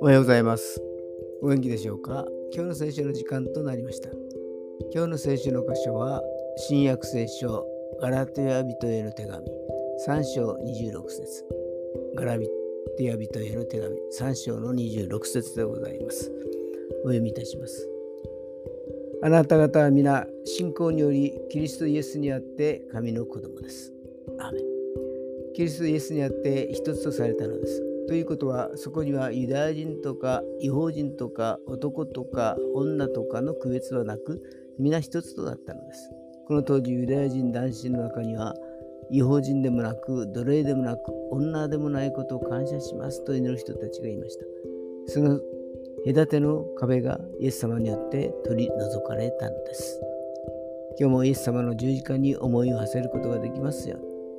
おはようございます。お元気でしょうか？今日の聖書の時間となりました。今日の聖書の箇所は、新約聖書、ガラテヤ人への手紙、3章26節ガラテヤ人への手紙、3章の26節でございます。お読みいたします。あなた方は皆、信仰によりキリストイエスにあって神の子供です。アメキリストイエスにあって一つとされたのです。ということは、そこにはユダヤ人とか違法人とか男とか女とかの区別はなく、皆一つとなったのです。この当時、ユダヤ人男子の中には、違法人でもなく、奴隷でもなく、女でもないことを感謝しますと祈る人たちがいました。その隔ての壁がイエス様によって取り除かれたのです。今日もイエス様の十字架に思いを馳せることができますように。